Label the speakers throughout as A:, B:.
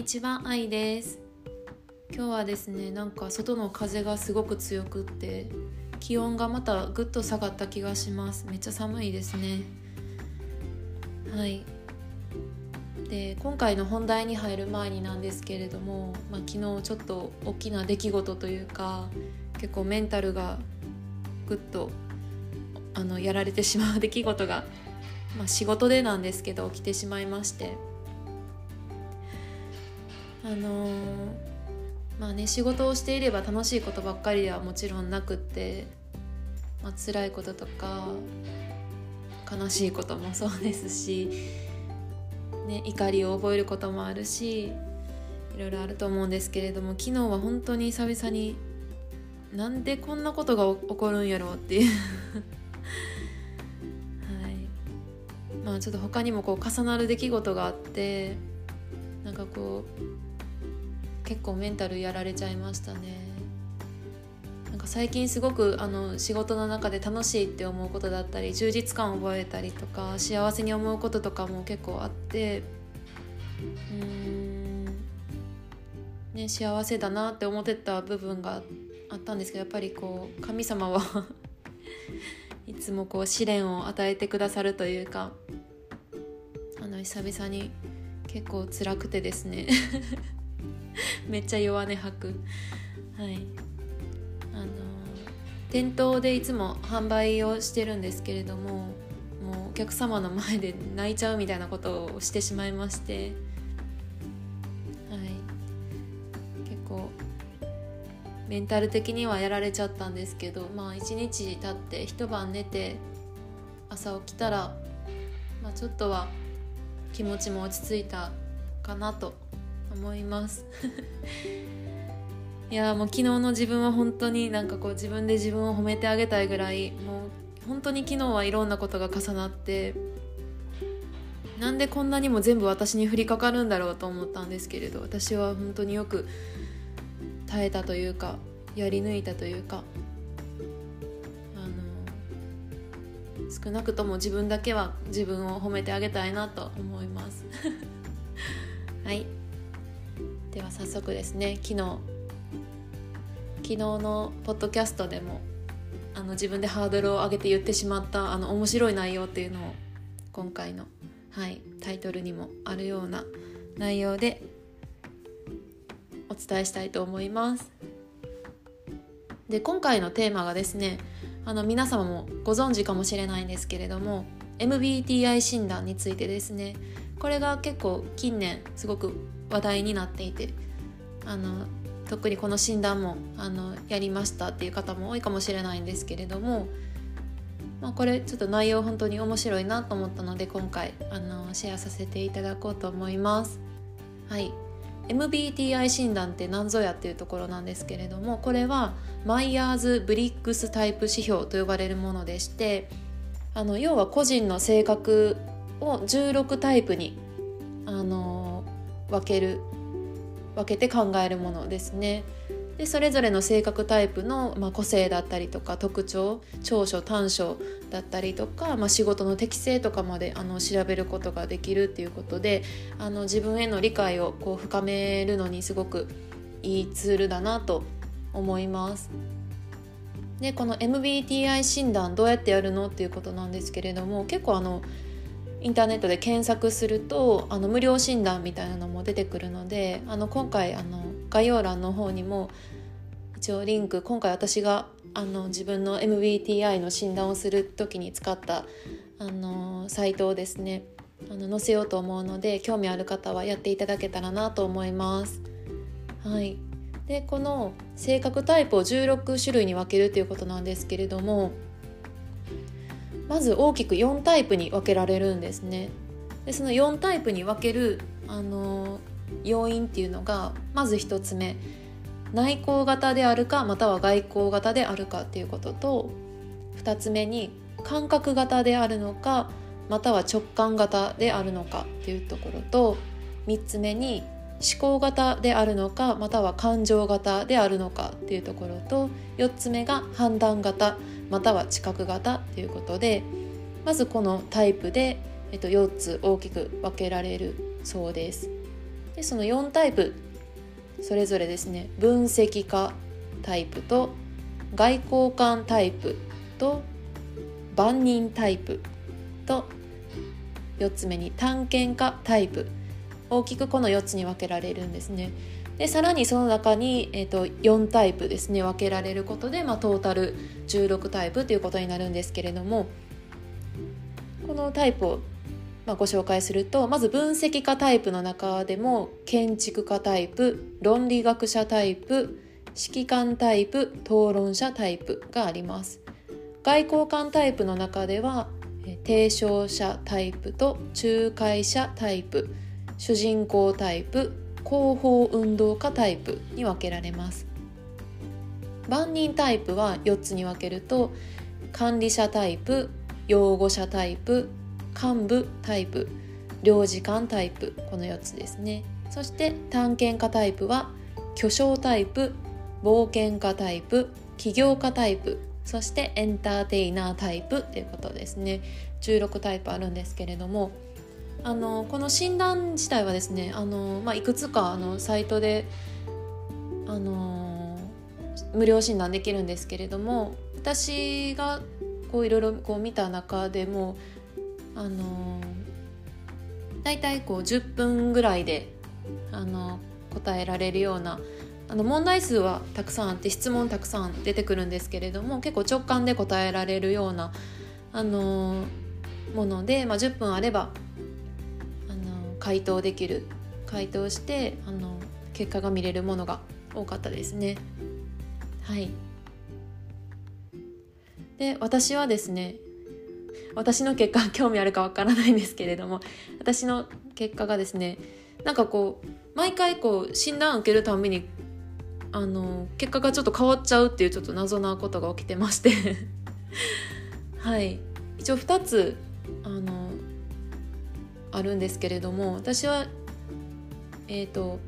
A: にちは、あいです。今日はですね、なんか外の風がすごく強くって気温がまたぐっと下がった気がします。めっちゃ寒いですね。はい。で今回の本題に入る前になんですけれども、まあ、昨日ちょっと大きな出来事というか結構メンタルがぐっとあのやられてしまう出来事が、まあ、仕事でなんですけど起きてしまいまして。あのー、まあね仕事をしていれば楽しいことばっかりではもちろんなくって、まあ辛いこととか悲しいこともそうですしね、怒りを覚えることもあるしいろいろあると思うんですけれども昨日は本当に久々になんでこんなことが起こるんやろうっていう。はい。まあちょっと他にもこう重なる出来事があってなんかこう結構メンタルやられちゃいましたね。なんか最近すごくあの仕事の中で楽しいって思うことだったり充実感を覚えたりとか幸せに思うこととかも結構あってうーん、ね、幸せだなって思ってた部分があったんですけどやっぱりこう神様は いつもこう試練を与えてくださるというかあの久々に結構辛くてですね。めっちゃ弱音吐く。はい。あの店頭でいつも販売をしてるんですけれどももうお客様の前で泣いちゃうみたいなことをしてしまいまして。はい。結構メンタル的にはやられちゃったんですけどまあ一日経って一晩寝て朝起きたら、まあ、ちょっとは気持ちも落ち着いたかなと思います。いやもう昨日の自分は本当になんかこう自分で自分を褒めてあげたいぐらいもう本当に昨日はいろんなことが重なってなんでこんなにも全部私に降りかかるんだろうと思ったんですけれど私は本当によく耐えたというかやり抜いたというか少なくとも自分だけは自分を褒めてあげたいなと思います はいでは早速ですね昨日昨日のポッドキャストでもあの自分でハードルを上げて言ってしまったあの面白い内容っていうのを今回の、はい、タイトルにもあるような内容でお伝えしたいと思います。で今回のテーマがですねあの皆様もご存知かもしれないんですけれども MBTI 診断についてですねこれが結構近年すごく話題になっていてあの特にこの診断もあのやりましたっていう方も多いかもしれないんですけれども、まあ、これちょっと内容本当に面白いなと思ったので今回あのシェアさせていただこうと思います。はい MBTI 診断って何ぞやっていうところなんですけれどもこれはマイヤーズ・ブリックスタイプ指標と呼ばれるものでしてあの要は個人の性格を16タイプにあの分ける分けて考えるものですね。でそれぞれの性格タイプの、まあ、個性だったりとか特徴長所短所だったりとか、まあ、仕事の適性とかまであの調べることができるっていうことであの自分への理解をこう深めるのにすごくいいツールだなと思います。でこの MBTI 診断どうやってやるのっていうことなんですけれども結構あのインターネットで検索するとあの無料診断みたいなのも出てくるのであの今回あの概要欄の方にも一応リンク今回私があの自分の MBTI の診断をする時に使ったあのサイトをですねあの載せようと思うので興味ある方はやっていただけたらなと思います。はい、でこの性格タイプを16種類に分けるということなんですけれどもまず大きく4タイプに分けられるんですね。でその4タイプに分ける、あの要因っていうのがまず1つ目内向型であるかまたは外向型であるかっていうことと2つ目に感覚型であるのかまたは直感型であるのかっていうところと3つ目に思考型であるのかまたは感情型であるのかっていうところと4つ目が判断型または知覚型ということでまずこのタイプで、えっと、4つ大きく分けられるそうです。でその4タイプそれぞれですね。分析家タイプと外交官タイプと万人タイプと4つ目に探検家タイプ。大きくこの4つに分けられるんですね。でさらにその中に、えーと、4タイプですね。分けられることで、まあ、トータル16タイプということになるんですけれどもこのタイプを、まあ、ご紹介するとまず分析家タイプの中でも建築家タイプ論理学者タイプ指揮官タイプ討論者タイプがあります。外交官タイプの中では提唱者タイプと仲介者タイプ主人公タイプ広報運動家タイプに分けられます。万人タイプは4つに分けると管理者タイプ擁護者タイプ幹部タイプ領事館タイプこの4つですね。そして探検家タイプは巨匠タイプ冒険家タイプ起業家タイプそしてエンターテイナータイプということですね。16タイプあるんですけれどもあのこの診断自体はですねあの、まあ、いくつかあのサイトであの無料診断できるんですけれども私がこういろいろこう見た中でもあの大体こう10分ぐらいであの答えられるようなあの問題数はたくさんあって質問たくさん出てくるんですけれども結構直感で答えられるようなあのもので、まあ、10分あればあの回答できる回答してあの結果が見れるものが多かったですね。はいで私はですね私の結果興味あるかわからないんですけれども私の結果がですねなんかこう毎回こう診断を受けるたびにあの結果がちょっと変わっちゃうっていうちょっと謎なことが起きてまして。はい。一応2つあのあるんですけれども私はえっ、ー、と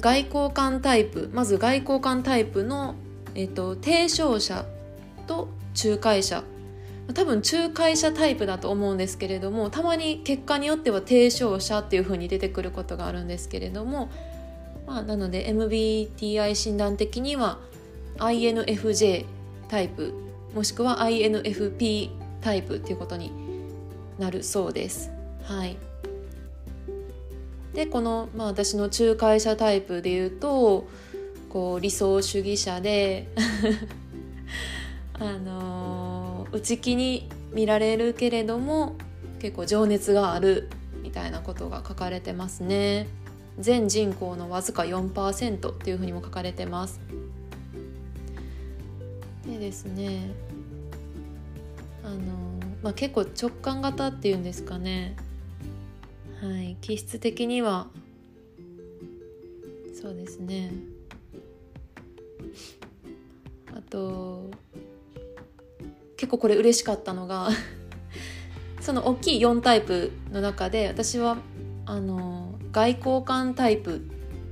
A: 外交官タイプまず外交官タイプの、えーと、提唱者と仲介者多分仲介者タイプだと思うんですけれどもたまに結果によっては提唱者っていう風に出てくることがあるんですけれども、まあ、なので MBTI 診断的には INFJ タイプもしくは INFP タイプっていうことになるそうです。はい、でこの、まあ、私の仲介者タイプで言うとこう理想主義者で あの、内気に見られるけれども結構情熱があるみたいなことが書かれてますね。全人口のわずか4%っていうふうにも書かれてます。でですねあのまあ、結構直感型っていうんですかねはい気質的にはそうですねあと結構これ嬉しかったのが その大きい4タイプの中で私はあの外交官タイプ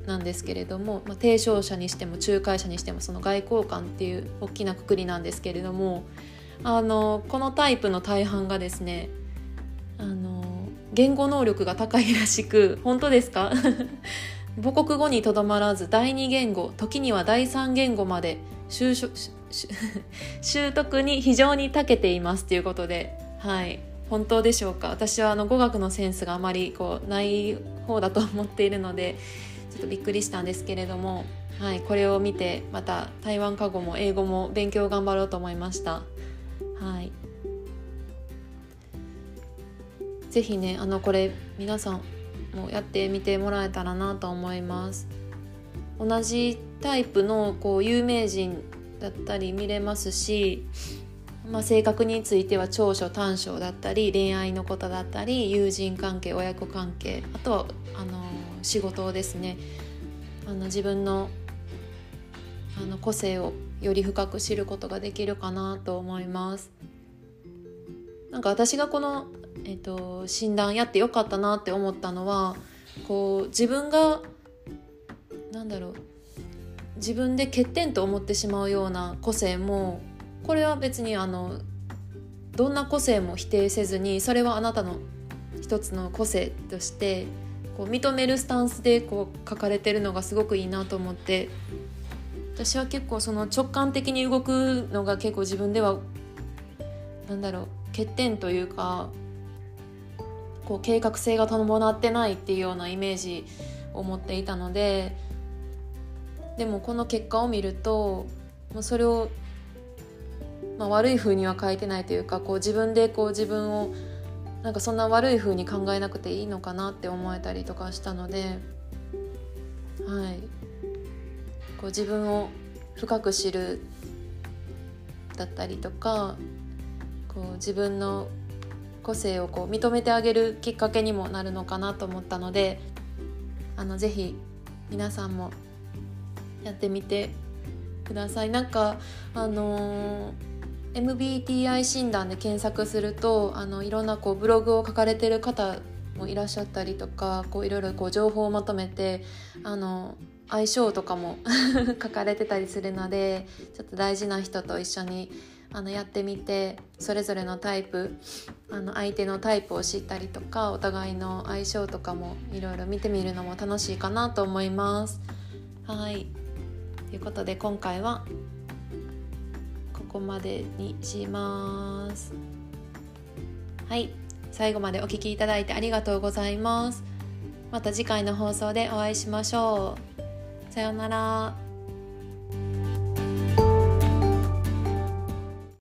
A: なんですけれども、まあ、提唱者にしても仲介者にしてもその外交官っていう大きなくくりなんですけれどもあのこのタイプの大半がですねあの言語能力が高いらしく本当ですか？母国語にとどまらず第二言語時には第三言語まで習 習得に非常に長けていますということではい。本当でしょうか？私はあの語学のセンスがあまりこうない方だと思っているのでちょっとびっくりしたんですけれども、はい、これを見てまた台湾過語も英語も勉強頑張ろうと思いました。はい。是非ねあのこれ皆さんもやってみてもらえたらなと思います。同じタイプのこう有名人だったり見れますし、まあ、性格については長所短所だったり恋愛のことだったり友人関係親子関係あとはあの仕事ですねあの自分のあの個性をより深く知ることができるかなと思います。なんか私がこの、えーと、診断やってよかったなって思ったのはこう自分がなんだろう。自分で欠点と思ってしまうような個性もこれは別にあのどんな個性も否定せずにそれはあなたの一つの個性としてこう認めるスタンスでこう書かれてるのがすごくいいなと思って私は結構その直感的に動くのが結構自分ではなんだろう欠点というかこう計画性が伴ってないっていうようなイメージを持っていたのででもこの結果を見るともうそれを、まあ、悪い風には書いてないというかこう自分でこう自分をなんかそんな悪い風に考えなくていいのかなって思えたりとかしたのではい。こう自分を深く知るだったりとかこう自分の個性をこう認めてあげるきっかけにもなるのかなと思ったのであのぜひ皆さんもやってみてくださいなんかあのー、MBTI 診断で検索するとあのいろんなこうブログを書かれてる方もいらっしゃったりとかこういろいろこう情報をまとめてあの相性とかも 書かれてたりするのでちょっと大事な人と一緒にあのやってみてそれぞれのタイプあの相手のタイプを知ったりとかお互いの相性とかもいろいろ見てみるのも楽しいかなと思います。はいということで今回はここまでにします。はい最後までお聴きいただいてありがとうございます。また次回の放送でお会いしましょう。さようなら。